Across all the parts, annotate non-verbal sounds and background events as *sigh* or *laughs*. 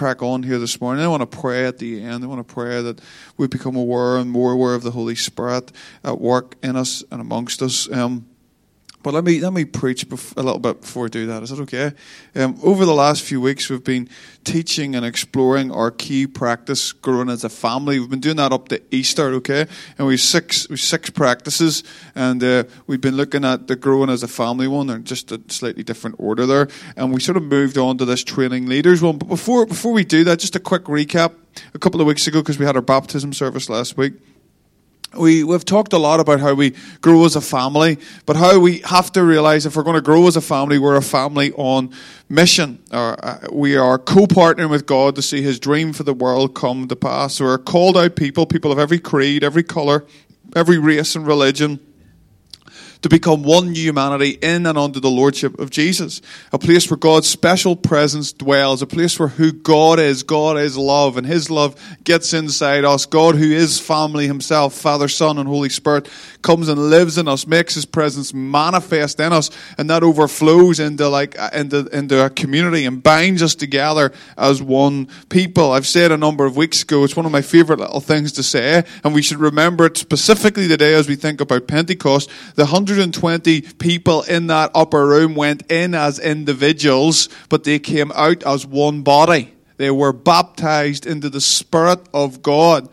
crack on here this morning. I want to pray at the end. I want to pray that we become aware and more aware of the Holy Spirit at work in us and amongst us. Um, but let me let me preach a little bit before I do that. Is that okay? Um, over the last few weeks, we've been teaching and exploring our key practice, growing as a family. We've been doing that up to Easter, okay? And we've six we've six practices, and uh, we've been looking at the growing as a family one. They're just a slightly different order there, and we sort of moved on to this training leaders one. But before before we do that, just a quick recap. A couple of weeks ago, because we had our baptism service last week we, we've talked a lot about how we grow as a family, but how we have to realize if we're going to grow as a family, we're a family on mission. Uh, we are co-partnering with God to see His dream for the world come to pass. We're called out people, people of every creed, every color, every race and religion to become one new humanity in and under the lordship of Jesus. A place where God's special presence dwells, a place where who God is, God is love, and His love gets inside us. God, who is family Himself, Father, Son, and Holy Spirit, comes and lives in us, makes His presence manifest in us, and that overflows into like uh, into into a community and binds us together as one people. I've said a number of weeks ago, it's one of my favorite little things to say, and we should remember it specifically today as we think about Pentecost. The hundred 120 people in that upper room went in as individuals, but they came out as one body. They were baptized into the Spirit of God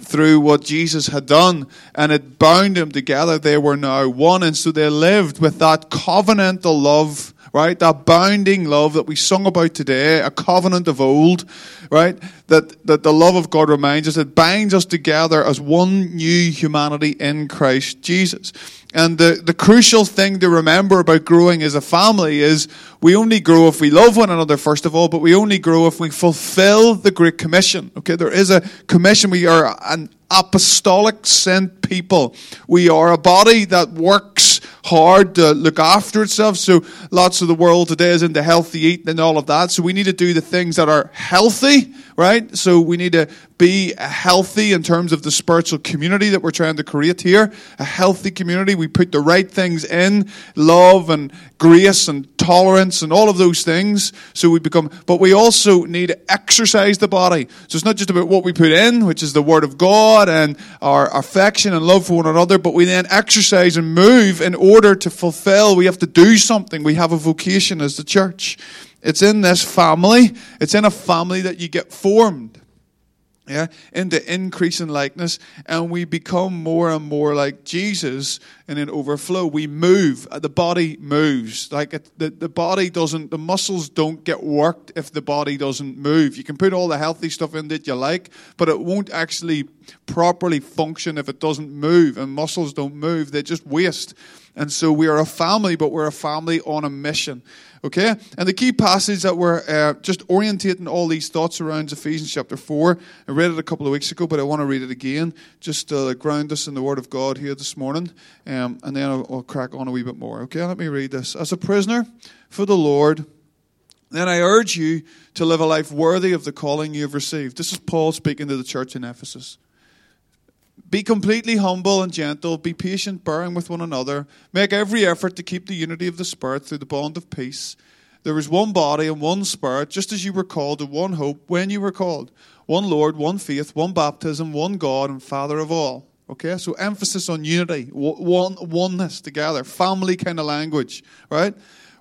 through what Jesus had done, and it bound them together. They were now one, and so they lived with that covenantal love, right? That bounding love that we sung about today, a covenant of old, right? That, that the love of God reminds us, it binds us together as one new humanity in Christ Jesus. And the, the crucial thing to remember about growing as a family is we only grow if we love one another, first of all, but we only grow if we fulfill the Great Commission. Okay, there is a commission. We are an apostolic sent people. We are a body that works hard to look after itself. So lots of the world today is into healthy eating and all of that. So we need to do the things that are healthy, right? So we need to be healthy in terms of the spiritual community that we're trying to create here. A healthy community. We put the right things in, love and grace and tolerance and all of those things. So we become, but we also need to exercise the body. So it's not just about what we put in, which is the word of God and our affection and love for one another, but we then exercise and move in order to fulfill. We have to do something. We have a vocation as the church. It's in this family. It's in a family that you get formed yeah, into increasing likeness, and we become more and more like Jesus in an overflow. We move, uh, the body moves. Like it, the, the body doesn't, the muscles don't get worked if the body doesn't move. You can put all the healthy stuff in that you like, but it won't actually properly function if it doesn't move, and muscles don't move, they just waste. And so we are a family, but we're a family on a mission. Okay? And the key passage that we're uh, just orientating all these thoughts around is Ephesians chapter 4. I read it a couple of weeks ago, but I want to read it again just to ground us in the Word of God here this morning. Um, and then I'll, I'll crack on a wee bit more. Okay? Let me read this. As a prisoner for the Lord, then I urge you to live a life worthy of the calling you have received. This is Paul speaking to the church in Ephesus. Be completely humble and gentle. Be patient, bearing with one another. Make every effort to keep the unity of the Spirit through the bond of peace. There is one body and one Spirit, just as you were called to one hope when you were called. One Lord, one faith, one baptism, one God and Father of all. Okay, so emphasis on unity, one oneness together, family kind of language, right?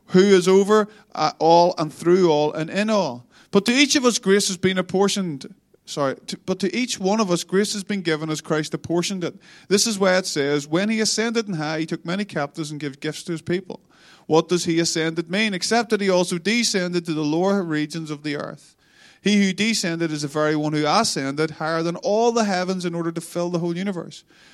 Who is over uh, all and through all and in all. But to each of us, grace has been apportioned sorry, to, but to each one of us grace has been given as Christ apportioned it. This is why it says, When he ascended in high, he took many captives and gave gifts to his people. What does he ascended mean? Except that he also descended to the lower regions of the earth. He who descended is the very one who ascended higher than all the heavens in order to fill the whole universe.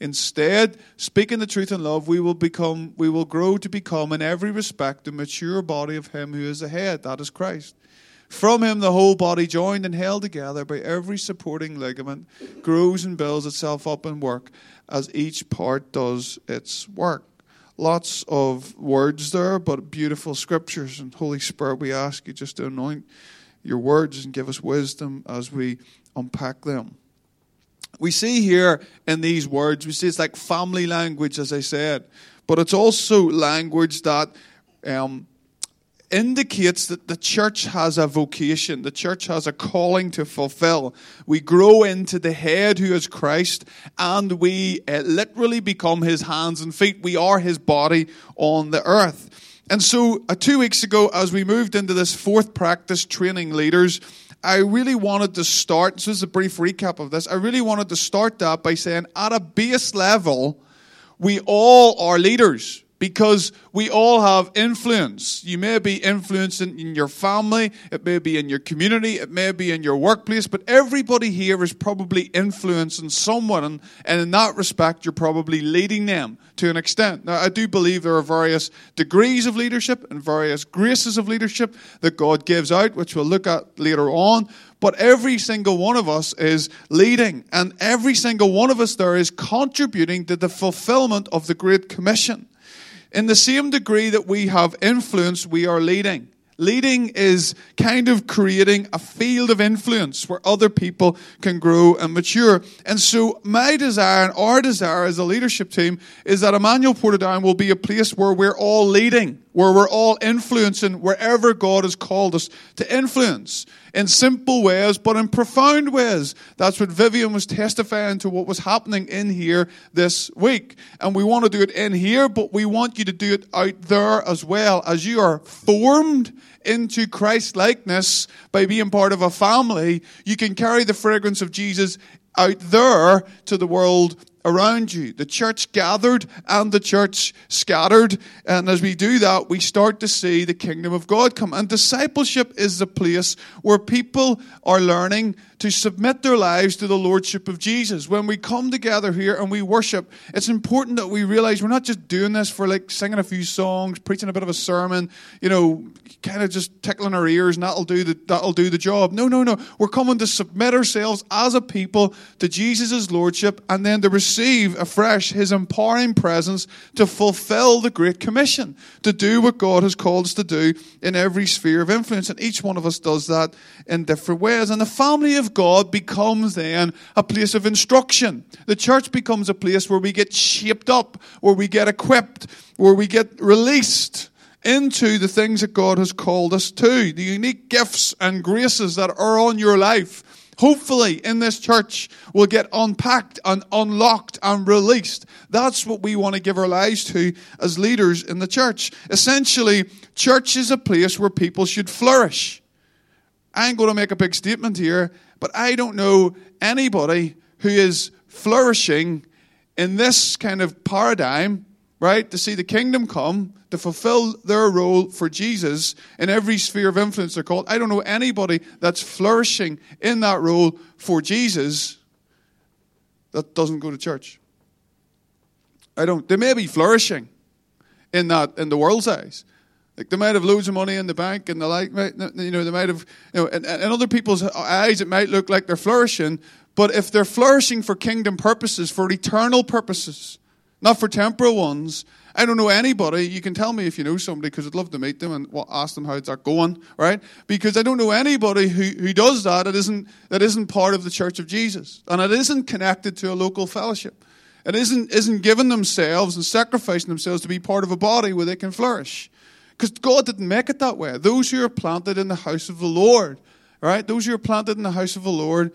Instead, speaking the truth in love, we will become we will grow to become in every respect the mature body of him who is the head, that is Christ. From him, the whole body, joined and held together by every supporting ligament, grows and builds itself up in work as each part does its work. Lots of words there, but beautiful scriptures. And Holy Spirit, we ask you just to anoint your words and give us wisdom as we unpack them. We see here in these words, we see it's like family language, as I said, but it's also language that um, indicates that the church has a vocation, the church has a calling to fulfill. We grow into the head who is Christ, and we uh, literally become his hands and feet. We are his body on the earth. And so, uh, two weeks ago, as we moved into this fourth practice training leaders, I really wanted to start, this is a brief recap of this. I really wanted to start that by saying, at a base level, we all are leaders because we all have influence. You may be influenced in, your family, it may be in your community, it may be in your workplace, but everybody here is probably influencing someone, and, and in that respect, you're probably leading them to an extent. Now, I do believe there are various degrees of leadership and various graces of leadership that God gives out, which we'll look at later on. But every single one of us is leading, and every single one of us there is contributing to the fulfillment of the Great Commission. In the same degree that we have influence, we are leading. Leading is kind of creating a field of influence where other people can grow and mature. And so my desire and our desire as a leadership team is that Emmanuel Portadown will be a place where we're all leading, where we're all influencing wherever God has called us to influence in simple ways, but in profound ways. That's what Vivian was testifying to what was happening in here this week. And we want to do it in here, but we want you to do it out there as well. As you are formed into Christ likeness by being part of a family, you can carry the fragrance of Jesus out there to the world around you. The church gathered and the church scattered. And as we do that, we start to see the kingdom of God come. And discipleship is the place where people are learning to submit their lives to the lordship of Jesus. When we come together here and we worship, it's important that we realize we're not just doing this for like singing a few songs, preaching a bit of a sermon, you know, kind of just tickling our ears and that'll do the, that'll do the job. No, no, no. We're coming to submit ourselves as a people to Jesus' lordship and then to afresh his empowering presence to fulfill the Great Commission, to do what God has called us to do in every sphere of influence. And each one of us does that in different ways. And the family of God becomes then a place of instruction. The church becomes a place where we get shaped up, where we get equipped, where we get released into the things that God has called us to, the unique gifts and graces that are on your life. Hopefully, in this church, will get unpacked and unlocked and released. That's what we want to give our lives to as leaders in the church. Essentially, church is a place where people should flourish. I ain't going to make a big statement here, but I don't know anybody who is flourishing in this kind of paradigm, right? To see the kingdom come, to fulfill their role for Jesus in every sphere of influence they're called. I don't know anybody that's flourishing in that role for Jesus that doesn't go to church. I don't. They may be flourishing in that in the world's eyes, like they might have loads of money in the bank and the like, you know, they might have, you know, in, in other people's eyes it might look like they're flourishing, but if they're flourishing for kingdom purposes, for eternal purposes, not for temporal ones, I don't know anybody. You can tell me if you know somebody because I'd love to meet them and ask them how's that going, right? Because I don't know anybody who, who does that It isn't, that isn't part of the Church of Jesus and it isn't connected to a local fellowship. It isn't, isn't giving themselves and sacrificing themselves to be part of a body where they can flourish. Because God didn't make it that way. Those who are planted in the house of the Lord, right? Those who are planted in the house of the Lord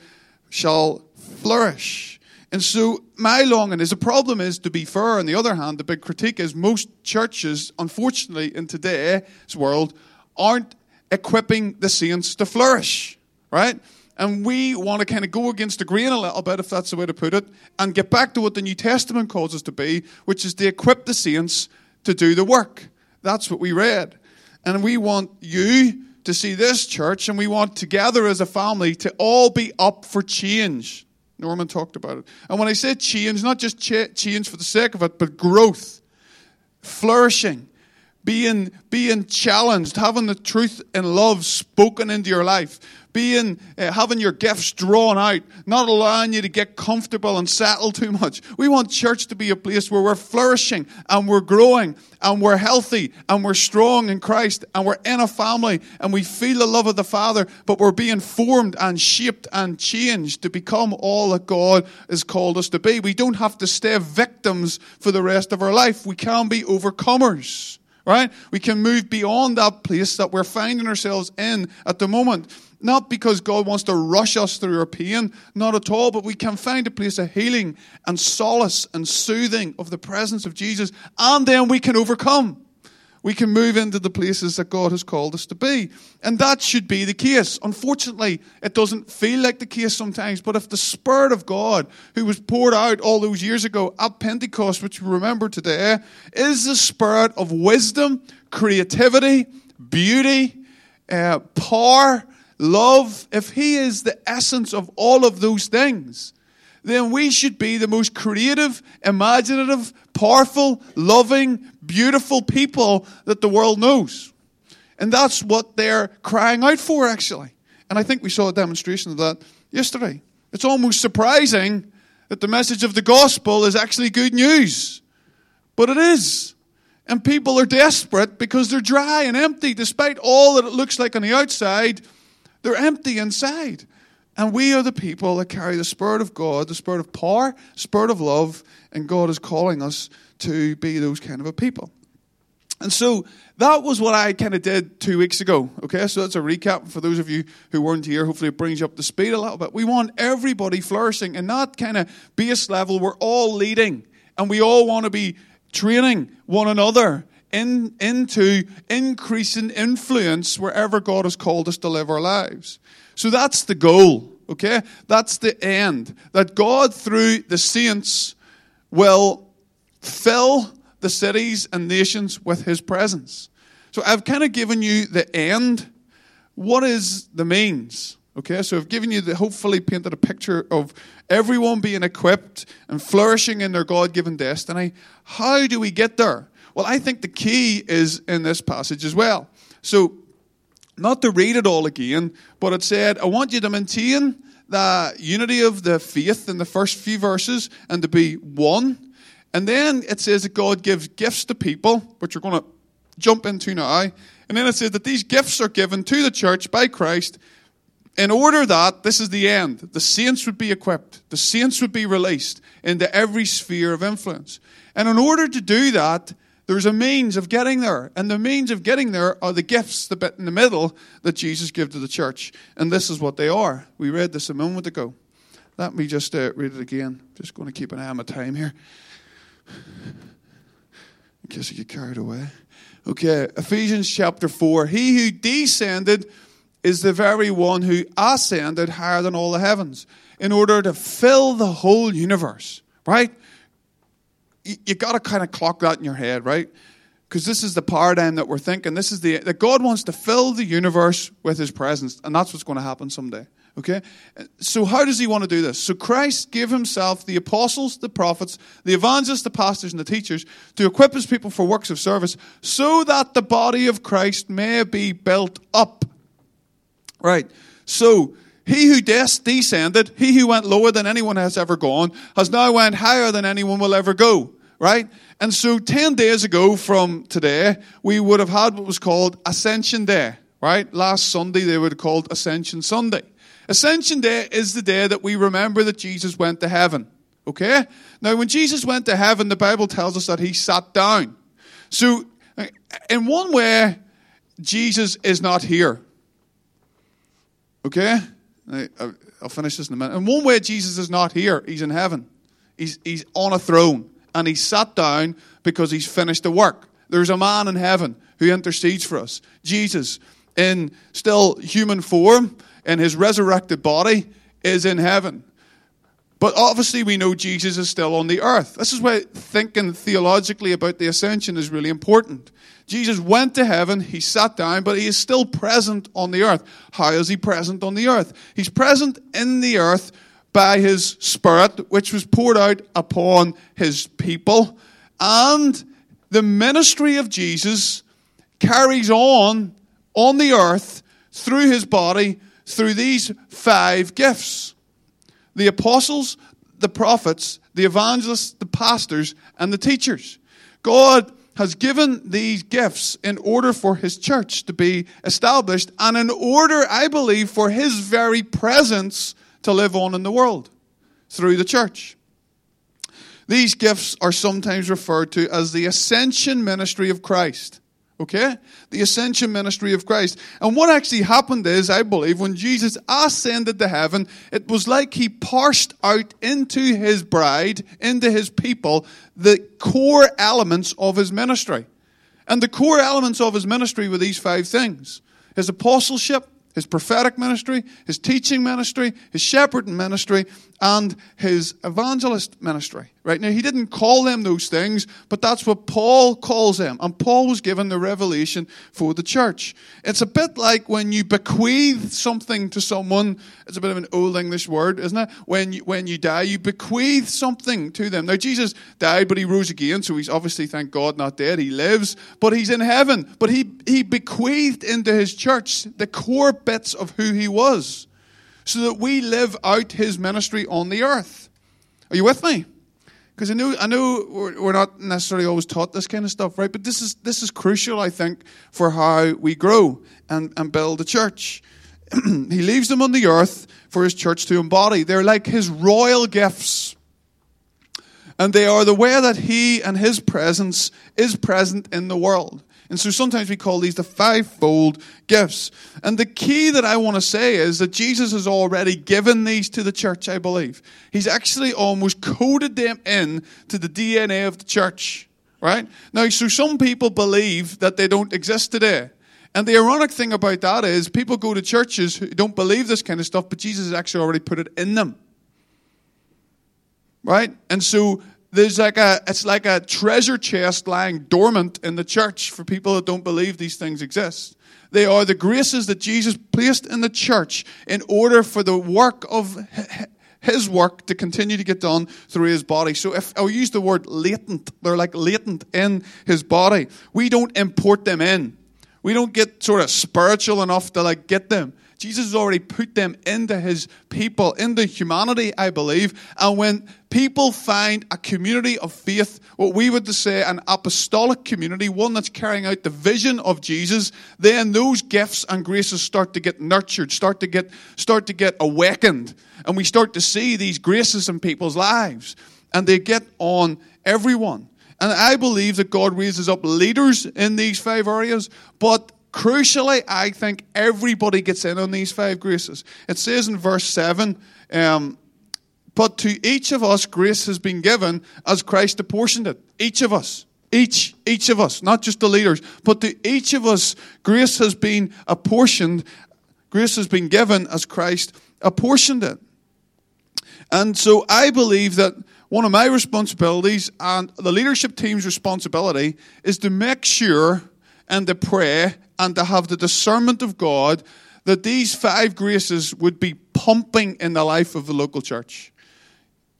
shall flourish. And so my longing is the problem is to be fair. On the other hand, the big critique is most churches, unfortunately, in today's world, aren't equipping the saints to flourish, right? And we want to kind of go against the grain a little bit, if that's the way to put it, and get back to what the New Testament calls us to be, which is to equip the saints to do the work. That's what we read. And we want you to see this church, and we want together as a family to all be up for change. Norman talked about it. And when I say change, not just ch- change for the sake of it, but growth, flourishing, being, being challenged, having the truth and love spoken into your life, being, uh, having your gifts drawn out, not allowing you to get comfortable and settle too much. We want church to be a place where we're flourishing and we're growing and we're healthy and we're strong in Christ and we're in a family and we feel the love of the Father, but we're being formed and shaped and changed to become all that God has called us to be. We don't have to stay victims for the rest of our life. We can be overcomers right? We can move beyond that place that we're finding ourselves in at the moment. Not because God wants to rush us through our pain, not at all, but we can find a place of healing and solace and soothing of the presence of Jesus, and then we can overcome we can move into the places that God has called us to be. And that should be the case. Unfortunately, it doesn't feel like the case sometimes, but if the Spirit of God, who was poured out all those years ago at Pentecost, which we remember today, is the Spirit of wisdom, creativity, beauty, uh, power, love, if He is the essence of all of those things, then we should be the most creative, imaginative, powerful, loving, beautiful people that the world knows. And that's what they're crying out for, actually. And I think we saw a demonstration of that yesterday. It's almost surprising that the message of the gospel is actually good news. But it is. And people are desperate because they're dry and empty. Despite all that it looks like on the outside, they're empty inside. And we are the people that carry the Spirit of God, the Spirit of power, Spirit of love, and God is calling us to be those kind of a people. And so that was what I kind of did two weeks ago. Okay, so that's a recap for those of you who weren't here. Hopefully, it brings you up to speed a little bit. We want everybody flourishing in that kind of base level. We're all leading, and we all want to be training one another in, into increasing influence wherever God has called us to live our lives. So that's the goal, okay? That's the end. That God, through the saints, will fill the cities and nations with his presence. So I've kind of given you the end. What is the means? Okay, so I've given you the hopefully painted a picture of everyone being equipped and flourishing in their God given destiny. How do we get there? Well, I think the key is in this passage as well. So not to read it all again, but it said, I want you to maintain the unity of the faith in the first few verses and to be one. And then it says that God gives gifts to people, which we're going to jump into now. And then it says that these gifts are given to the church by Christ in order that, this is the end, the saints would be equipped, the saints would be released into every sphere of influence. And in order to do that, there's a means of getting there. And the means of getting there are the gifts, the bit in the middle, that Jesus gave to the church. And this is what they are. We read this a moment ago. Let me just uh, read it again. Just going to keep an eye on my time here. In case I get carried away. Okay, Ephesians chapter 4. He who descended is the very one who ascended higher than all the heavens in order to fill the whole universe. Right? You, got to kind of clock that in your head, right? Because this is the paradigm that we're thinking. This is the that God wants to fill the universe with His presence, and that's what's going to happen someday. Okay? So, how does he want to do this? So, Christ gave himself the apostles, the prophets, the evangelists, the pastors, and the teachers to equip his people for works of service so that the body of Christ may be built up. Right? So, he who descended, he who went lower than anyone has ever gone, has now went higher than anyone will ever go. Right? And so 10 days ago from today, we would have had what was called Ascension Day. Right? Last Sunday, they would have called Ascension Sunday. Ascension Day is the day that we remember that Jesus went to heaven. Okay? Now, when Jesus went to heaven, the Bible tells us that he sat down. So, in one way, Jesus is not here. Okay? I'll finish this in a minute. In one way, Jesus is not here. He's in heaven. He's, he's on a throne. And he's sat down because he's finished the work. There's a man in heaven who intercedes for us. Jesus, in still human form, in his resurrected body, is in heaven. But obviously, we know Jesus is still on the earth. This is why thinking theologically about the ascension is really important. Jesus went to heaven, he sat down, but he is still present on the earth. How is he present on the earth? He's present in the earth by his Spirit, which was poured out upon his people. And the ministry of Jesus carries on on the earth through his body through these five gifts the apostles, the prophets, the evangelists, the pastors, and the teachers. God has given these gifts in order for his church to be established and in order, I believe, for his very presence to live on in the world through the church. These gifts are sometimes referred to as the ascension ministry of Christ. Okay? The ascension ministry of Christ. And what actually happened is, I believe, when Jesus ascended to heaven, it was like he parsed out into his bride, into his people, the core elements of his ministry. And the core elements of his ministry were these five things his apostleship, his prophetic ministry, his teaching ministry, his shepherding ministry, and his evangelist ministry. Right now, he didn't call them those things, but that's what Paul calls them. And Paul was given the revelation for the church. It's a bit like when you bequeath something to someone. It's a bit of an old English word, isn't it? When you, when you die, you bequeath something to them. Now, Jesus died, but he rose again, so he's obviously, thank God, not dead. He lives, but he's in heaven. But he, he bequeathed into his church the core bits of who he was so that we live out his ministry on the earth. Are you with me? Because I know, I know we're, we're not necessarily always taught this kind of stuff, right? But this is, this is crucial, I think, for how we grow and, and build a church. *clears throat* he leaves them on the earth for his church to embody. They're like his royal gifts. And they are the way that he and his presence is present in the world. And so sometimes we call these the fivefold gifts. And the key that I want to say is that Jesus has already given these to the church, I believe. He's actually almost coded them in to the DNA of the church. Right? Now, so some people believe that they don't exist today. And the ironic thing about that is people go to churches who don't believe this kind of stuff, but Jesus has actually already put it in them. Right? And so there's like a it's like a treasure chest lying dormant in the church for people that don't believe these things exist. They are the graces that jesus placed in the church in order for the work of his work to continue to get done through his body. So if i'll use the word latent. They're like latent in his body. We don't import them in. We don't get sort of spiritual enough to like get them Jesus has already put them into his people, into humanity, I believe. And when people find a community of faith, what we would say an apostolic community, one that's carrying out the vision of Jesus, then those gifts and graces start to get nurtured, start to get, start to get awakened. And we start to see these graces in people's lives. And they get on everyone. And I believe that God raises up leaders in these five areas, but Crucially, I think everybody gets in on these five graces. It says in verse 7 um, But to each of us grace has been given as Christ apportioned it. Each of us. Each, each of us, not just the leaders, but to each of us, grace has been apportioned, grace has been given as Christ apportioned it. And so I believe that one of my responsibilities and the leadership team's responsibility is to make sure and to pray and to have the discernment of God that these five graces would be pumping in the life of the local church.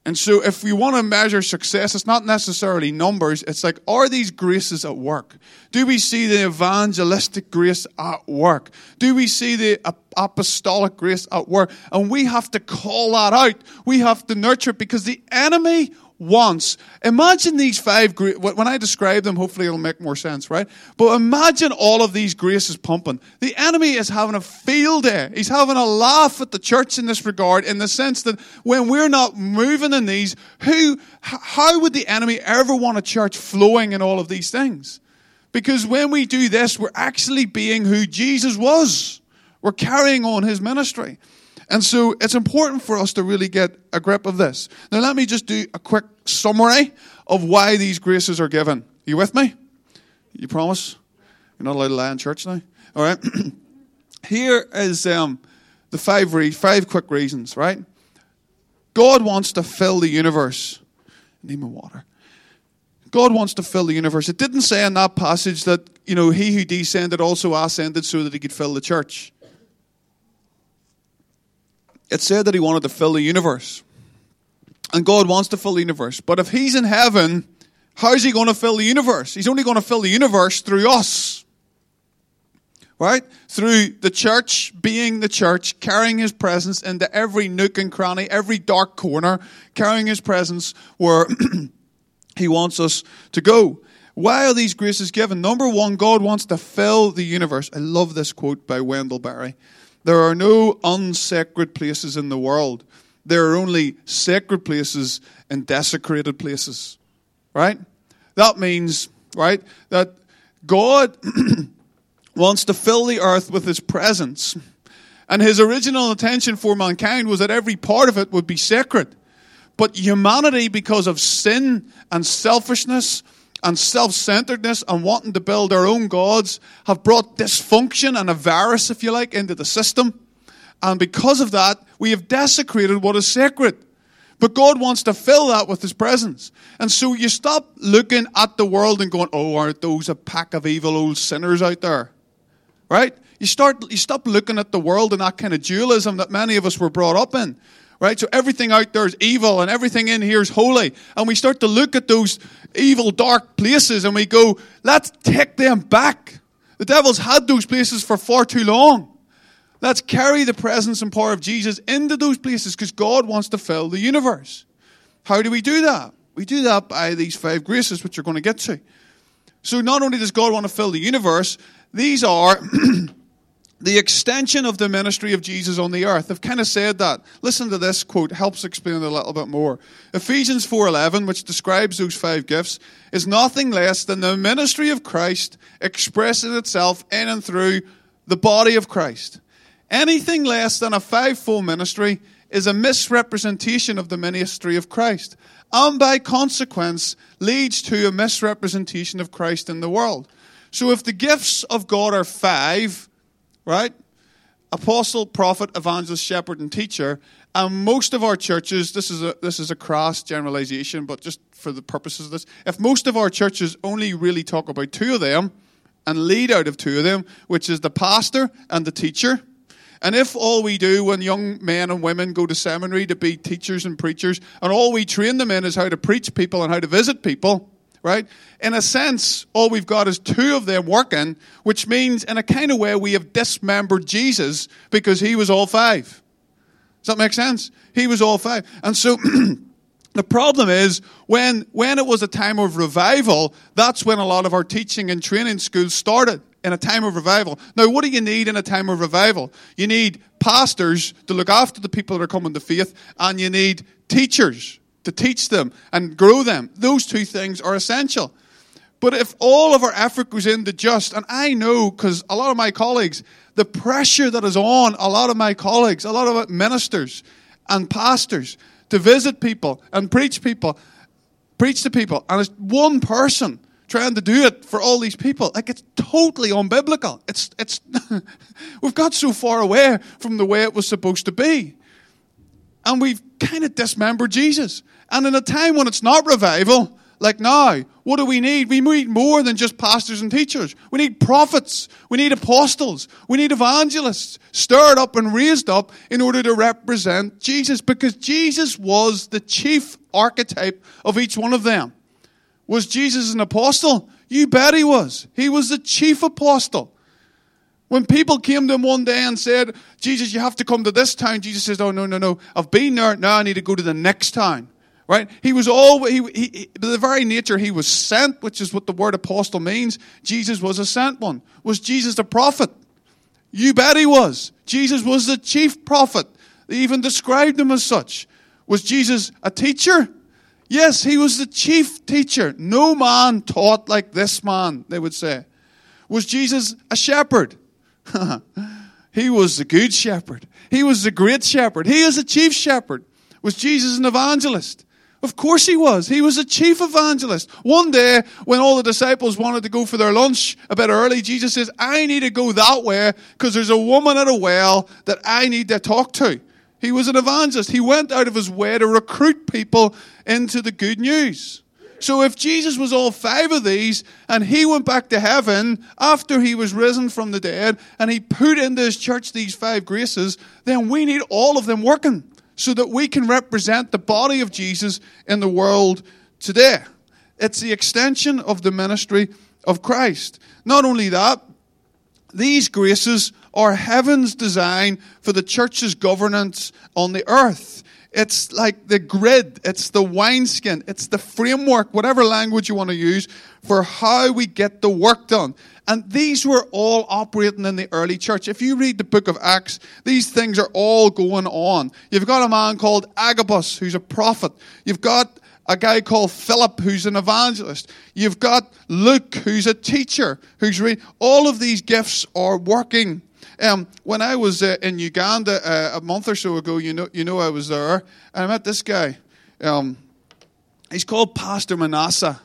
And so, if we want to measure success, it's not necessarily numbers. It's like, are these graces at work? Do we see the evangelistic grace at work? Do we see the apostolic grace at work? And we have to call that out. We have to nurture it because the enemy once. Imagine these five, when I describe them, hopefully it'll make more sense, right? But imagine all of these graces pumping. The enemy is having a field day. He's having a laugh at the church in this regard, in the sense that when we're not moving in these, who, how would the enemy ever want a church flowing in all of these things? Because when we do this, we're actually being who Jesus was. We're carrying on his ministry. And so it's important for us to really get a grip of this. Now, let me just do a quick summary of why these graces are given. Are you with me? You promise? You're not allowed to lie in church now? All right. *clears throat* Here is um, the five, re- five quick reasons, right? God wants to fill the universe. Name my water. God wants to fill the universe. It didn't say in that passage that, you know, he who descended also ascended so that he could fill the church it said that he wanted to fill the universe. And God wants to fill the universe. But if he's in heaven, how's he going to fill the universe? He's only going to fill the universe through us. right? Through the church, being the church, carrying his presence into every nook and cranny, every dark corner, carrying his presence where *clears throat* he wants us to go. Why are these graces given? Number one, God wants to fill the universe. I love this quote by Wendell Berry. There are no unsacred places in the world. There are only sacred places and desecrated places. Right? That means, right, that God *clears throat* wants to fill the earth with his presence. And his original intention for mankind was that every part of it would be sacred. But humanity, because of sin and selfishness and self centeredness and wanting to build our own gods, have brought dysfunction and a virus, if you like, into the system. And because of that, we have desecrated what is sacred. But God wants to fill that with His presence. And so you stop looking at the world and going, oh, aren't those a pack of evil old sinners out there? Right? You start, you stop looking at the world in that kind of dualism that many of us were brought up in. Right? So everything out there is evil and everything in here is holy. And we start to look at those evil, dark places and we go, let's take them back. The devil's had those places for far too long. Let's carry the presence and power of Jesus into those places because God wants to fill the universe. How do we do that? We do that by these five graces, which you're going to get to. So not only does God want to fill the universe, these are *clears throat* the extension of the ministry of Jesus on the earth. I've kind of said that. Listen to this quote, helps explain it a little bit more. Ephesians 4:11, which describes those five gifts, is nothing less than the ministry of Christ expressing itself in and through the body of Christ. Anything less than a fivefold ministry is a misrepresentation of the ministry of Christ, and by consequence leads to a misrepresentation of Christ in the world. So if the gifts of God are five, right? Apostle, prophet, evangelist, shepherd, and teacher. And most of our churches, this is a this is a cross generalization, but just for the purposes of this, if most of our churches only really talk about two of them and lead out of two of them, which is the pastor and the teacher, and if all we do when young men and women go to seminary to be teachers and preachers, and all we train them in is how to preach people and how to visit people, right? In a sense, all we've got is two of them working, which means, in a kind of way, we have dismembered Jesus because he was all five. Does that make sense? He was all five. And so, *clears throat* the problem is, when, when it was a time of revival, that's when a lot of our teaching and training schools started in a time of revival. Now, what do you need in a time of revival? You need pastors to look after the people that are coming to faith, and you need teachers to teach them and grow them. Those two things are essential. But if all of our effort goes into just, and I know because a lot of my colleagues, the pressure that is on a lot of my colleagues, a lot of ministers and pastors to visit people and preach people, preach to people, and it's one person trying to do it for all these people. Like it's totally unbiblical. It's it's *laughs* we've got so far away from the way it was supposed to be. And we've kind of dismembered Jesus. And in a time when it's not revival, like now, what do we need? We need more than just pastors and teachers. We need prophets. We need apostles. We need evangelists stirred up and raised up in order to represent Jesus because Jesus was the chief archetype of each one of them. Was Jesus an apostle? You bet he was. He was the chief apostle. When people came to him one day and said, Jesus, you have to come to this town, Jesus says, Oh, no, no, no. I've been there. Now I need to go to the next town. Right? He was all, he, he, the very nature, he was sent, which is what the word apostle means. Jesus was a sent one. Was Jesus a prophet? You bet he was. Jesus was the chief prophet. They even described him as such. Was Jesus a teacher? Yes, he was the chief teacher. No man taught like this man, they would say. Was Jesus a shepherd? *laughs* he was the good shepherd. He was the great shepherd. He is the chief shepherd. Was Jesus an evangelist? Of course he was. He was a chief evangelist. One day, when all the disciples wanted to go for their lunch a bit early, Jesus says, I need to go that way because there's a woman at a well that I need to talk to. He was an evangelist. He went out of his way to recruit people into the good news. So if Jesus was all five of these and he went back to heaven after he was risen from the dead and he put into his church these five graces, then we need all of them working so that we can represent the body of Jesus in the world today. It's the extension of the ministry of Christ. Not only that, These graces are heaven's design for the church's governance on the earth. It's like the grid, it's the wineskin, it's the framework, whatever language you want to use, for how we get the work done. And these were all operating in the early church. If you read the book of Acts, these things are all going on. You've got a man called Agabus, who's a prophet. You've got a guy called Philip, who's an evangelist. You've got Luke, who's a teacher, who's read. All of these gifts are working. Um, when I was uh, in Uganda uh, a month or so ago, you know, you know, I was there, and I met this guy. Um, he's called Pastor Manasseh.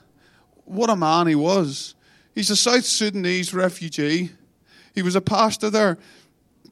What a man he was! He's a South Sudanese refugee. He was a pastor there.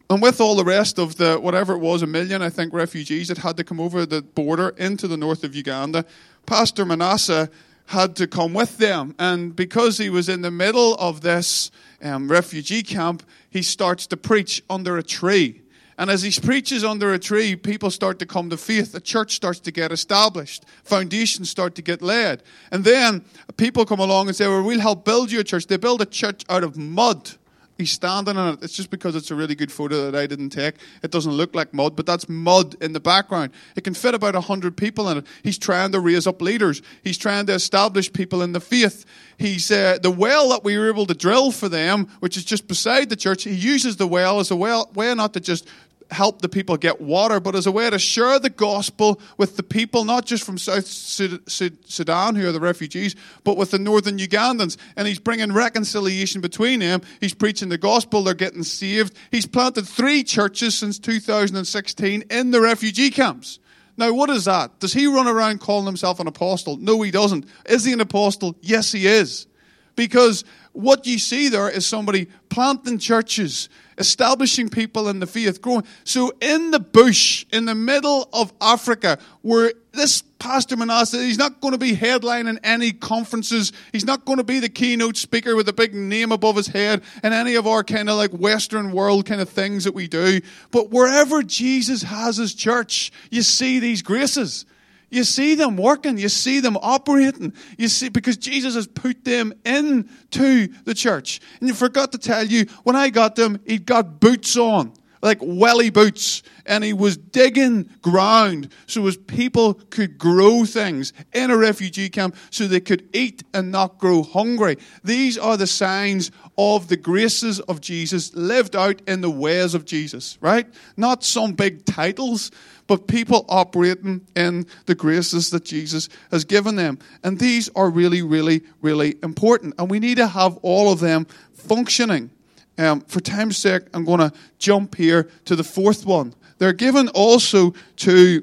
And with all the rest of the, whatever it was, a million, I think, refugees that had to come over the border into the north of Uganda, Pastor Manasseh had to come with them. And because he was in the middle of this um, refugee camp, he starts to preach under a tree. And as he preaches under a tree, people start to come to faith. The church starts to get established. Foundations start to get laid. And then people come along and say, Well, we'll help build you a church. They build a church out of mud. He's standing in it. It's just because it's a really good photo that I didn't take. It doesn't look like mud, but that's mud in the background. It can fit about 100 people in it. He's trying to raise up leaders. He's trying to establish people in the faith. He's uh, the well that we were able to drill for them, which is just beside the church. He uses the well as a well, way not to just help the people get water, but as a way to share the gospel with the people, not just from South Sudan, who are the refugees, but with the northern Ugandans. And he's bringing reconciliation between them. He's preaching the gospel, they're getting saved. He's planted three churches since 2016 in the refugee camps. Now, what is that? Does he run around calling himself an apostle? No, he doesn't. Is he an apostle? Yes, he is. Because what you see there is somebody planting churches, establishing people in the faith, growing. So in the bush, in the middle of Africa, where this Pastor Manasseh, he's not going to be headlining any conferences. He's not going to be the keynote speaker with a big name above his head and any of our kind of like Western world kind of things that we do. But wherever Jesus has his church, you see these graces. You see them working, you see them operating, you see, because Jesus has put them into the church. And you forgot to tell you, when I got them, he'd got boots on, like welly boots, and he was digging ground so his people could grow things in a refugee camp so they could eat and not grow hungry. These are the signs of the graces of Jesus lived out in the ways of Jesus, right? Not some big titles but people operating in the graces that Jesus has given them. And these are really, really, really important. And we need to have all of them functioning. Um, for time's sake, I'm going to jump here to the fourth one. They're given also to,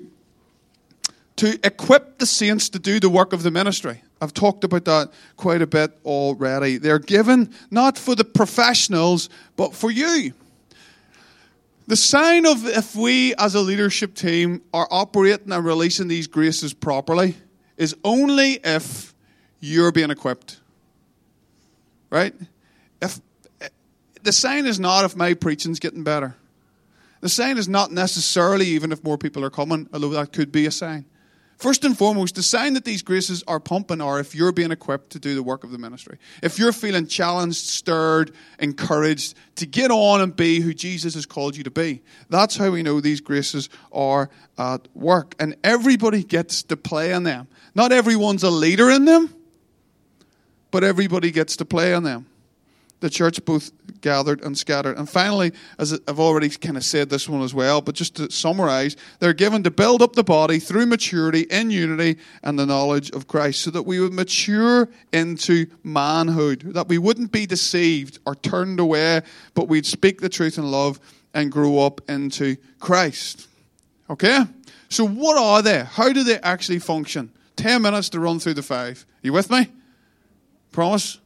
to equip the saints to do the work of the ministry. I've talked about that quite a bit already. They're given not for the professionals, but for you. The sign of if we as a leadership team are operating and releasing these graces properly is only if you're being equipped. Right? If the sign is not if my preaching's getting better. The sign is not necessarily even if more people are coming, although that could be a sign. First and foremost, the sign that these graces are pumping are if you're being equipped to do the work of the ministry. If you're feeling challenged, stirred, encouraged to get on and be who Jesus has called you to be. That's how we know these graces are at work. And everybody gets to play in them. Not everyone's a leader in them, but everybody gets to play in them the church both gathered and scattered. And finally, as I've already kind of said this one as well, but just to summarize, they're given to build up the body through maturity in unity and the knowledge of Christ, so that we would mature into manhood, that we wouldn't be deceived or turned away, but we'd speak the truth in love and grow up into Christ. Okay? So, what are they? How do they actually function? 10 minutes to run through the five. Are you with me? Promise?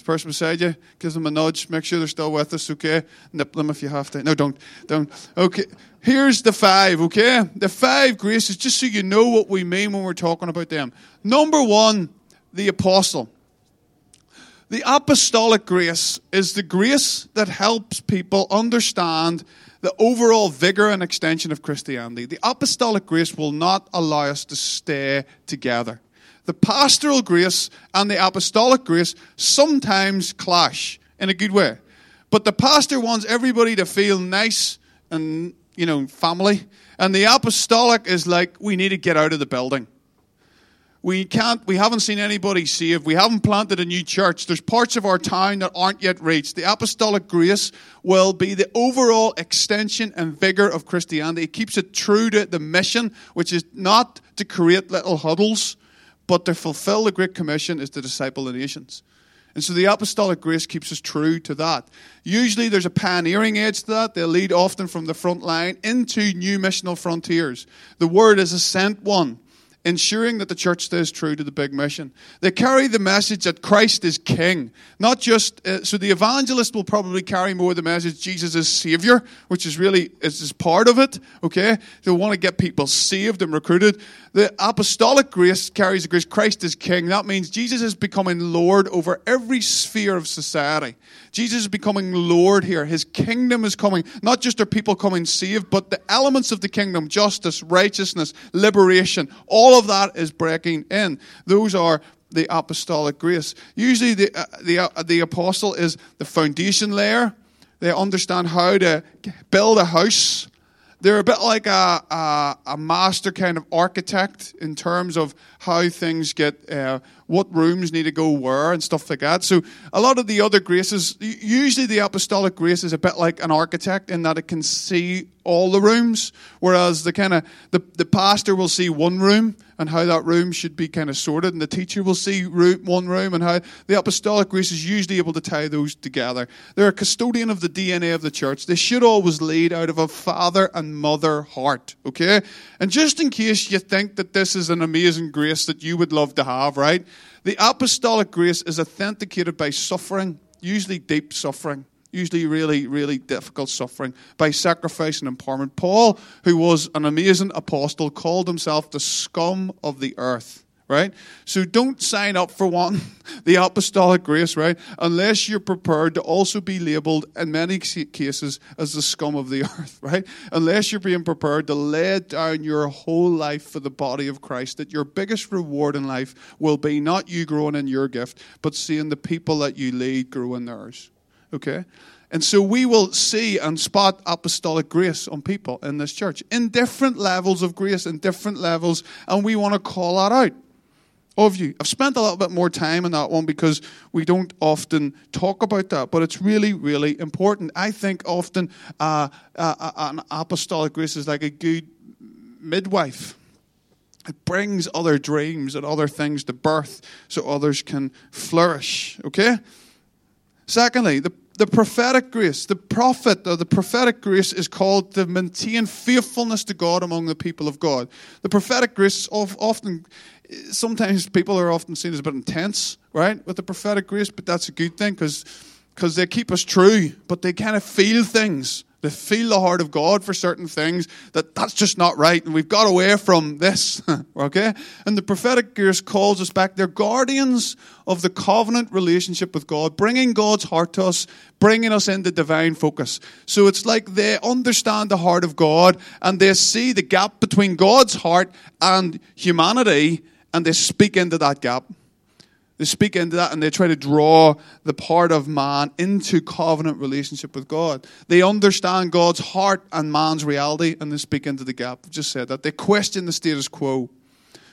The person beside you, gives them a nudge, make sure they're still with us, okay? Nip them if you have to. No, don't. Don't. Okay. Here's the five, okay? The five graces, just so you know what we mean when we're talking about them. Number one, the apostle. The apostolic grace is the grace that helps people understand the overall vigor and extension of Christianity. The apostolic grace will not allow us to stay together the pastoral grace and the apostolic grace sometimes clash in a good way. But the pastor wants everybody to feel nice and, you know, family. And the apostolic is like, we need to get out of the building. We can't, we haven't seen anybody saved. We haven't planted a new church. There's parts of our town that aren't yet reached. The apostolic grace will be the overall extension and vigor of Christianity. It keeps it true to the mission, which is not to create little huddles, but to fulfill the Great Commission is to disciple the nations. And so the apostolic grace keeps us true to that. Usually there's a pioneering edge to that. They lead often from the front line into new missional frontiers. The word is a sent one ensuring that the church stays true to the big mission. They carry the message that Christ is King, not just uh, so the evangelist will probably carry more the message Jesus is Savior, which is really is, is part of it. Okay, they want to get people saved and recruited. The apostolic grace carries the grace Christ is King. That means Jesus is becoming Lord over every sphere of society. Jesus is becoming Lord here. His kingdom is coming. Not just are people coming saved, but the elements of the kingdom justice, righteousness, liberation all of that is breaking in. Those are the apostolic grace. Usually, the, uh, the, uh, the apostle is the foundation layer. They understand how to build a house they're a bit like a, a, a, master kind of architect in terms of how things get, uh, what rooms need to go where and stuff like that. So a lot of the other graces, usually the apostolic grace is a bit like an architect in that it can see all the rooms, whereas the kind of the, the pastor will see one room and how that room should be kind of sorted, and the teacher will see room, one room and how the apostolic grace is usually able to tie those together. They're a custodian of the DNA of the church. They should always lead out of a father and mother heart, okay? And just in case you think that this is an amazing grace that you would love to have, right? The apostolic grace is authenticated by suffering, usually deep suffering usually really, really difficult suffering, by sacrifice and empowerment. Paul, who was an amazing apostle, called himself the scum of the earth. Right? So don't sign up for one, *laughs* the apostolic grace, right? Unless you're prepared to also be labeled in many cases as the scum of the *laughs* earth, right? Unless you're being prepared to lay down your whole life for the body of Christ, that your biggest reward in life will be not you growing in your gift, but seeing the people that you lead grow in theirs. Okay? And so we will see and spot apostolic grace on people in this church in different levels of grace, in different levels, and we want to call that out of you. I've spent a little bit more time on that one because we don't often talk about that, but it's really, really important. I think often uh, uh, uh an apostolic grace is like a good midwife. It brings other dreams and other things to birth so others can flourish. Okay? Secondly, the, the prophetic grace, the prophet or the prophetic grace is called to maintain faithfulness to God among the people of God. The prophetic grace of often, sometimes people are often seen as a bit intense, right, with the prophetic grace, but that's a good thing because they keep us true, but they kind of feel things they feel the heart of God for certain things, that that's just not right, and we've got away from this, *laughs* okay? And the prophetic grace calls us back. They're guardians of the covenant relationship with God, bringing God's heart to us, bringing us into divine focus. So it's like they understand the heart of God, and they see the gap between God's heart and humanity, and they speak into that gap. They speak into that and they try to draw the part of man into covenant relationship with God. They understand God's heart and man's reality and they speak into the gap. I've just said that. They question the status quo.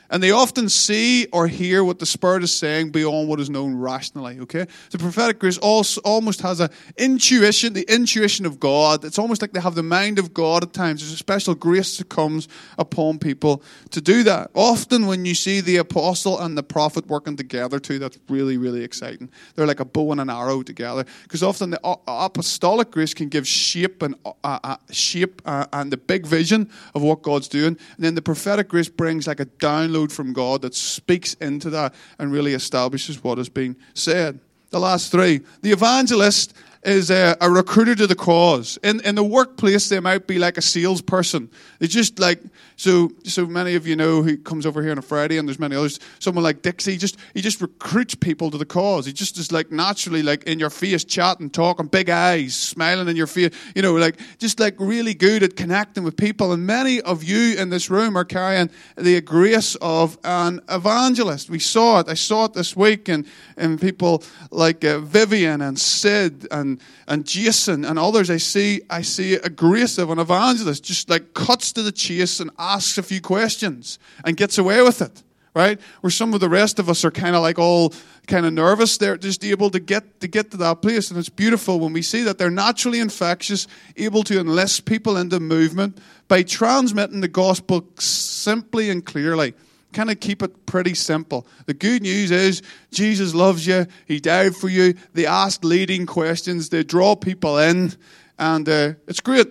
And they often see or hear what the Spirit is saying beyond what is known rationally. Okay, the prophetic grace also almost has an intuition, the intuition of God. It's almost like they have the mind of God at times. There's a special grace that comes upon people to do that. Often, when you see the apostle and the prophet working together too, that's really, really exciting. They're like a bow and an arrow together. Because often the apostolic grace can give shape and uh, uh, shape uh, and the big vision of what God's doing, and then the prophetic grace brings like a download download from God that speaks into that and really establishes what is being said. The last three. The evangelist is a, a, recruiter to the cause. In in the workplace, they might be like a salesperson. They just like so so many of you know who comes over here on a Friday, and there's many others. Someone like Dixie, just he just recruits people to the cause. He just is like naturally like in your face, chatting, talking, big eyes, smiling in your face. You know, like just like really good at connecting with people. And many of you in this room are carrying the grace of an evangelist. We saw it. I saw it this week, and and people like uh, Vivian and Sid and and, Jason and others, I see, I see a of an evangelist just like cuts to the chase and asks a few questions and gets away with it, right? Where some of the rest of us are kind of like all kind of nervous. They're just able to get to get to that place, and it's beautiful when we see that they're naturally infectious, able to enlist people into movement by transmitting the gospel simply and clearly kind of keep it pretty simple. The good news is Jesus loves you. He died for you. They ask leading questions. They draw people in, and uh, it's great.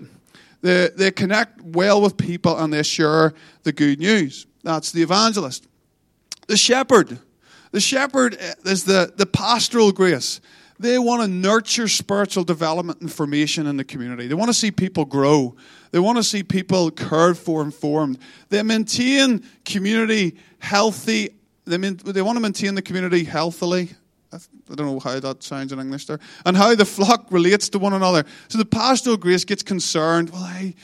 They, they connect well with people and they share the good news. That's the evangelist. The shepherd. The shepherd is the, the pastoral grace. They want to nurture spiritual development and formation in the community. They want to see people grow. They want to see people cared for and formed. They maintain community healthy. They, mean, they want to maintain the community healthily. I don't know how that sounds in English there. And how the flock relates to one another. So the pastoral grace gets concerned. Well, I,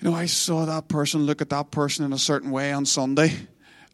you know, I saw that person look at that person in a certain way on Sunday.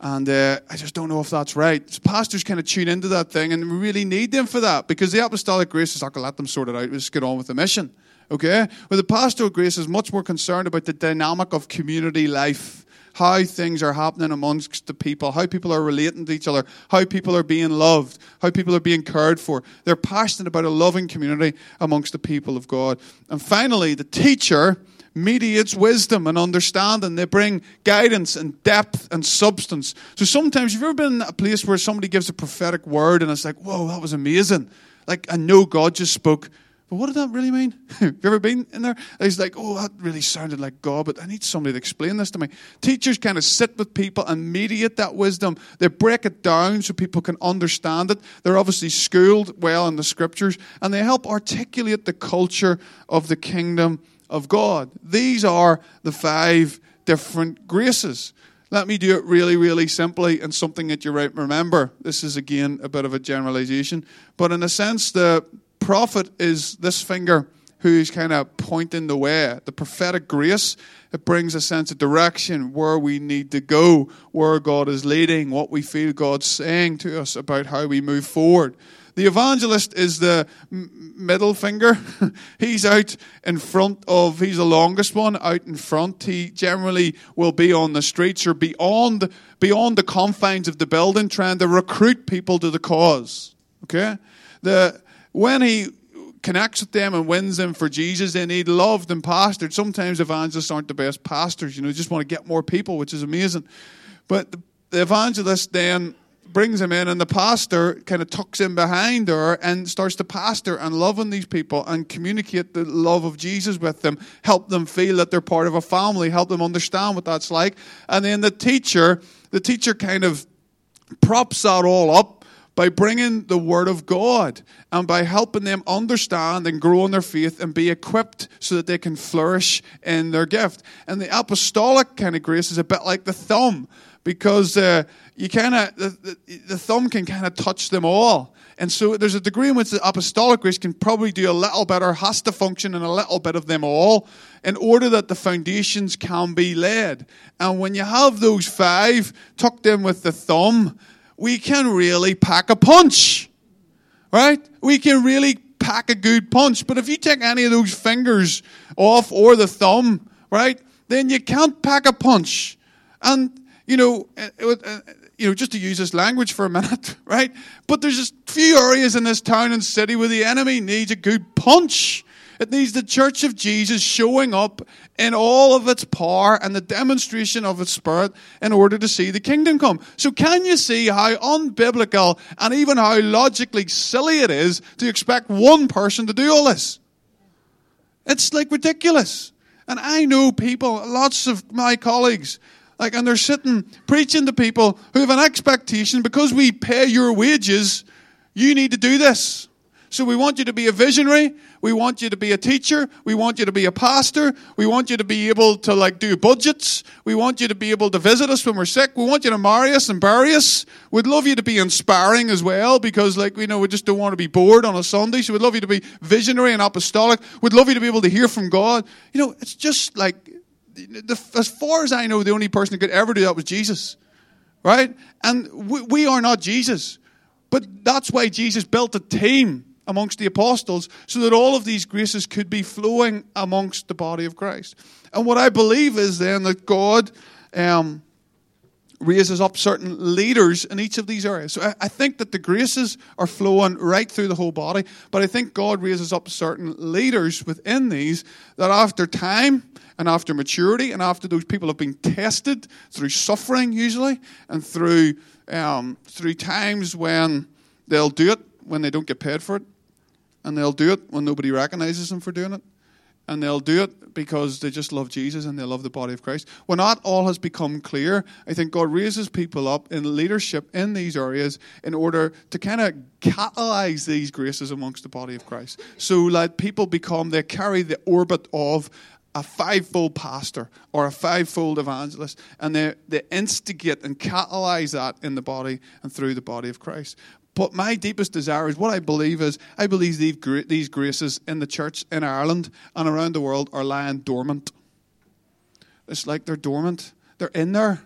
And uh, I just don't know if that's right. So pastors kind of tune into that thing, and we really need them for that because the apostolic grace is not going to let them sort it out. We just get on with the mission. Okay? But the pastoral grace is much more concerned about the dynamic of community life, how things are happening amongst the people, how people are relating to each other, how people are being loved, how people are being cared for. They're passionate about a loving community amongst the people of God. And finally, the teacher mediates wisdom and understanding. They bring guidance and depth and substance. So sometimes, you've ever been in a place where somebody gives a prophetic word and it's like, whoa, that was amazing. Like, I know God just spoke but what did that really mean? *laughs* Have you ever been in there? He's like, oh, that really sounded like God, but I need somebody to explain this to me. Teachers kind of sit with people and mediate that wisdom. They break it down so people can understand it. They're obviously schooled well in the scriptures, and they help articulate the culture of the kingdom of God. These are the five different graces. Let me do it really, really simply and something that you might remember. This is again a bit of a generalization, but in a sense, the prophet is this finger who's kind of pointing the way. The prophetic grace, it brings a sense of direction, where we need to go, where God is leading, what we feel God's saying to us about how we move forward. The evangelist is the middle finger. *laughs* he's out in front of, he's the longest one out in front. He generally will be on the streets or beyond, beyond the confines of the building trying to recruit people to the cause. Okay? The, when he connects with them and wins them for Jesus, they need loved and pastored. Sometimes evangelists aren't the best pastors, you know, just want to get more people, which is amazing. But the, the evangelist then brings him in, and the pastor kind of tucks in behind her and starts to pastor and loving these people and communicate the love of Jesus with them, help them feel that they're part of a family, help them understand what that's like. And then the teacher, the teacher kind of props that all up by bringing the Word of God and by helping them understand and grow in their faith and be equipped so that they can flourish in their gift. And the apostolic kind of grace is a bit like the thumb because uh, you kind of the, the, the thumb can kind of touch them all. And so there's a degree in which the apostolic grace can probably do a little better, has to function in a little bit of them all, in order that the foundations can be laid. And when you have those five tucked in with the thumb, we can really pack a punch. Right? We can really pack a good punch. But if you take any of those fingers off or the thumb, right, then you can't pack a punch. And, you know, uh, uh, you know, just to use this language for a minute, *laughs* right? But there's just few areas in this town and city where the enemy needs a good punch. It needs the church of Jesus showing up in all of its power and the demonstration of its spirit in order to see the kingdom come. So can you see how unbiblical and even how logically silly it is to expect one person to do all this? It's like ridiculous. And I know people, lots of my colleagues, like, and they're sitting preaching to people who have an expectation because we pay your wages, you need to do this. So we want you to be a visionary. We want you to be a teacher. We want you to be a pastor. We want you to be able to like do budgets. We want you to be able to visit us when we're sick. We want you to marry us and bury us. We'd love you to be inspiring as well because like, we know, we just don't want to be bored on a Sunday. So we'd love you to be visionary and apostolic. We'd love you to be able to hear from God. You know, it's just like, the, as far as I know, the only person who could ever do that was Jesus. Right? And we, we are not Jesus. But that's why Jesus built a team amongst the apostles so that all of these graces could be flowing amongst the body of Christ. And what I believe is then that God um, raises up certain leaders in each of these areas. So I, I think that the graces are flowing right through the whole body, but I think God raises up certain leaders within these that after time and after maturity and after those people have been tested through suffering usually and through um, through times when they'll do it when they don't get paid for it and they'll do it when nobody recognizes them for doing it and they'll do it because they just love Jesus and they love the body of Christ. When that all has become clear, I think God raises people up in leadership in these areas in order to kind of catalyze these graces amongst the body of Christ. So that people become, they carry the orbit of a fivefold pastor or a fivefold evangelist, and they, they instigate and catalyze that in the body and through the body of Christ. But my deepest desire is what I believe is I believe these graces in the church in Ireland and around the world are lying dormant. It's like they're dormant. They're in there.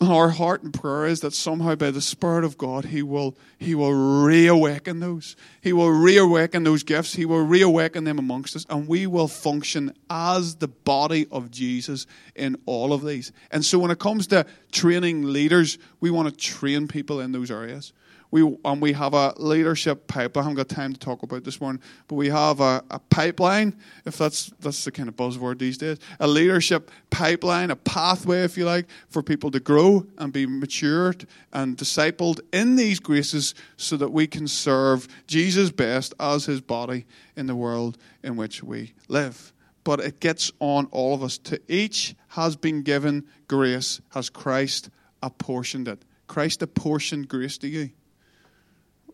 Our heart and prayer is that somehow by the Spirit of God, He will, he will reawaken those. He will reawaken those gifts. He will reawaken them amongst us, and we will function as the body of Jesus in all of these. And so when it comes to training leaders, we want to train people in those areas we and we have a leadership pipeline. I haven't got time to talk about this one, but we have a, a, pipeline, if that's that's the kind of buzzword these days. A leadership pipeline, a pathway, if you like, for people to grow and be matured and discipled in these graces so that we can serve Jesus best as his body in the world in which we live. But it gets on all of us. To each has been given grace, has Christ apportioned it. Christ apportioned grace to you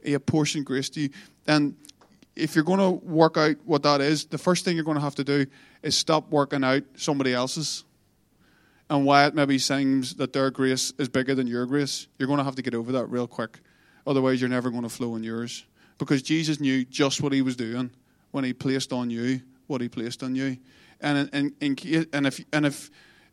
a portion grace to you. And if you're going to work out what that is, the first thing you're going to have to do is stop working out somebody else's and why it maybe seems that their grace is bigger than your grace. You're going to have to get over that real quick. Otherwise, you're never going to flow in yours. Because Jesus knew just what he was doing when he placed on you what he placed on you. And, and, and, and if, and if,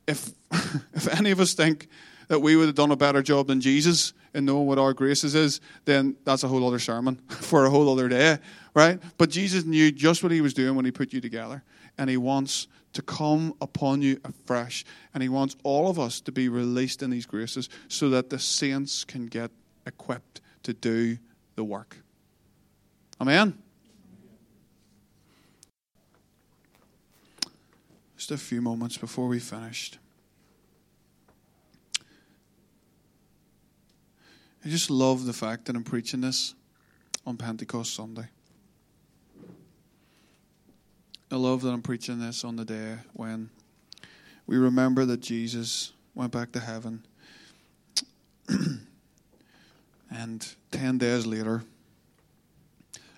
if, *laughs* if any of us think that we would have done a better job than Jesus in knowing what our graces is, then that's a whole other sermon *laughs* for a whole other day, right? But Jesus knew just what he was doing when he put you together, and he wants to come upon you afresh, and he wants all of us to be released in these graces so that the saints can get equipped to do the work. Amen. Just a few moments before we finished. I just love the fact that I'm preaching this on Pentecost Sunday. I love that I'm preaching this on the day when we remember that Jesus went back to heaven. *clears throat* and 10 days later,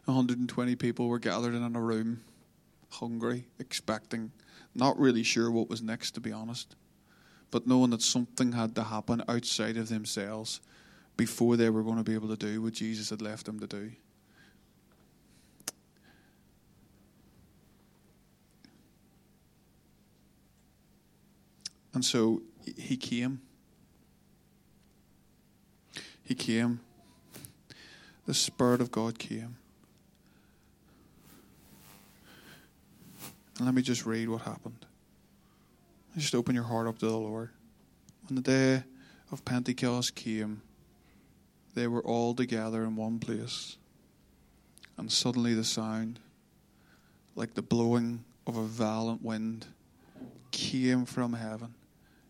120 people were gathered in a room, hungry, expecting, not really sure what was next, to be honest, but knowing that something had to happen outside of themselves before they were going to be able to do what Jesus had left them to do. And so he came. He came. The Spirit of God came. And let me just read what happened. Just open your heart up to the Lord. When the day of Pentecost came, they were all together in one place. And suddenly the sound, like the blowing of a violent wind, came from heaven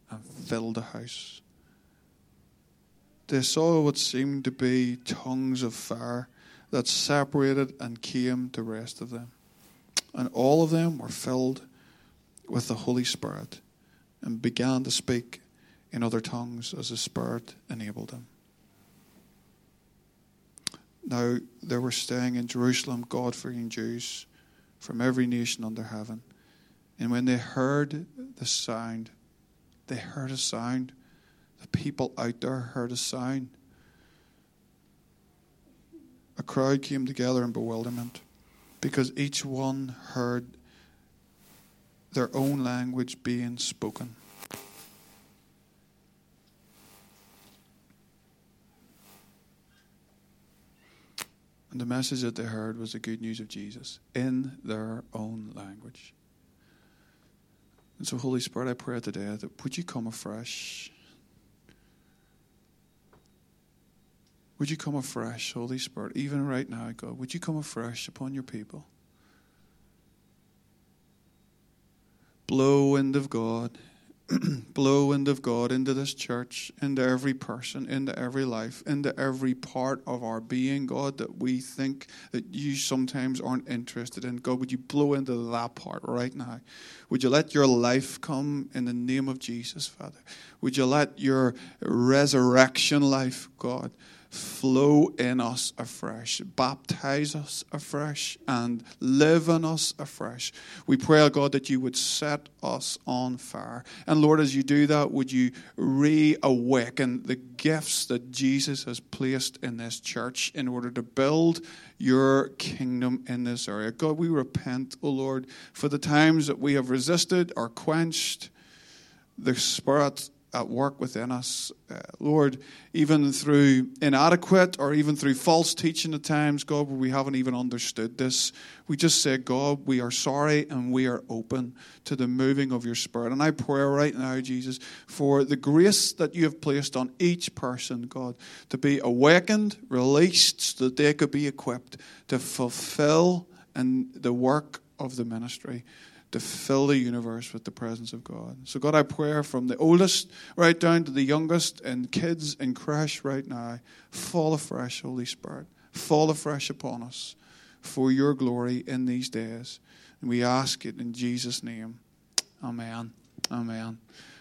and filled the house. They saw what seemed to be tongues of fire that separated and came to rest of them. And all of them were filled with the Holy Spirit and began to speak in other tongues as the Spirit enabled them. Now there were staying in Jerusalem God fearing Jews from every nation under heaven. And when they heard the sound, they heard a sound. The people out there heard a sound. A crowd came together in bewilderment because each one heard their own language being spoken. And the message that they heard was the good news of Jesus in their own language. And so, Holy Spirit, I pray today that would you come afresh? Would you come afresh, Holy Spirit, even right now, God? Would you come afresh upon your people? Blow wind of God *clears throat* blow wind of God into this church, into every person, into every life, into every part of our being, God, that we think that you sometimes aren't interested in. God, would you blow into that part right now? Would you let your life come in the name of Jesus, Father? Would you let your resurrection life, God, flow in us afresh, baptize us afresh, and live in us afresh. We pray, oh God, that you would set us on fire. And Lord, as you do that, would you reawaken the gifts that Jesus has placed in this church in order to build your kingdom in this area? God, we repent, O oh Lord, for the times that we have resisted or quenched the Spirit at work within us. Uh, Lord, even through inadequate or even through false teaching at times, God, where we haven't even understood this, we just say, God, we are sorry and we are open to the moving of your Spirit. And I pray right now, Jesus, for the grace that you have placed on each person, God, to be awakened, released, so that they could be equipped to fulfill and the work of the ministry to fill the universe with the presence of God. So, God, I pray from the oldest right down to the youngest and kids in crash right now, fall afresh, Holy Spirit. Fall afresh upon us for your glory in these days. And we ask it in Jesus' name. Amen. Amen.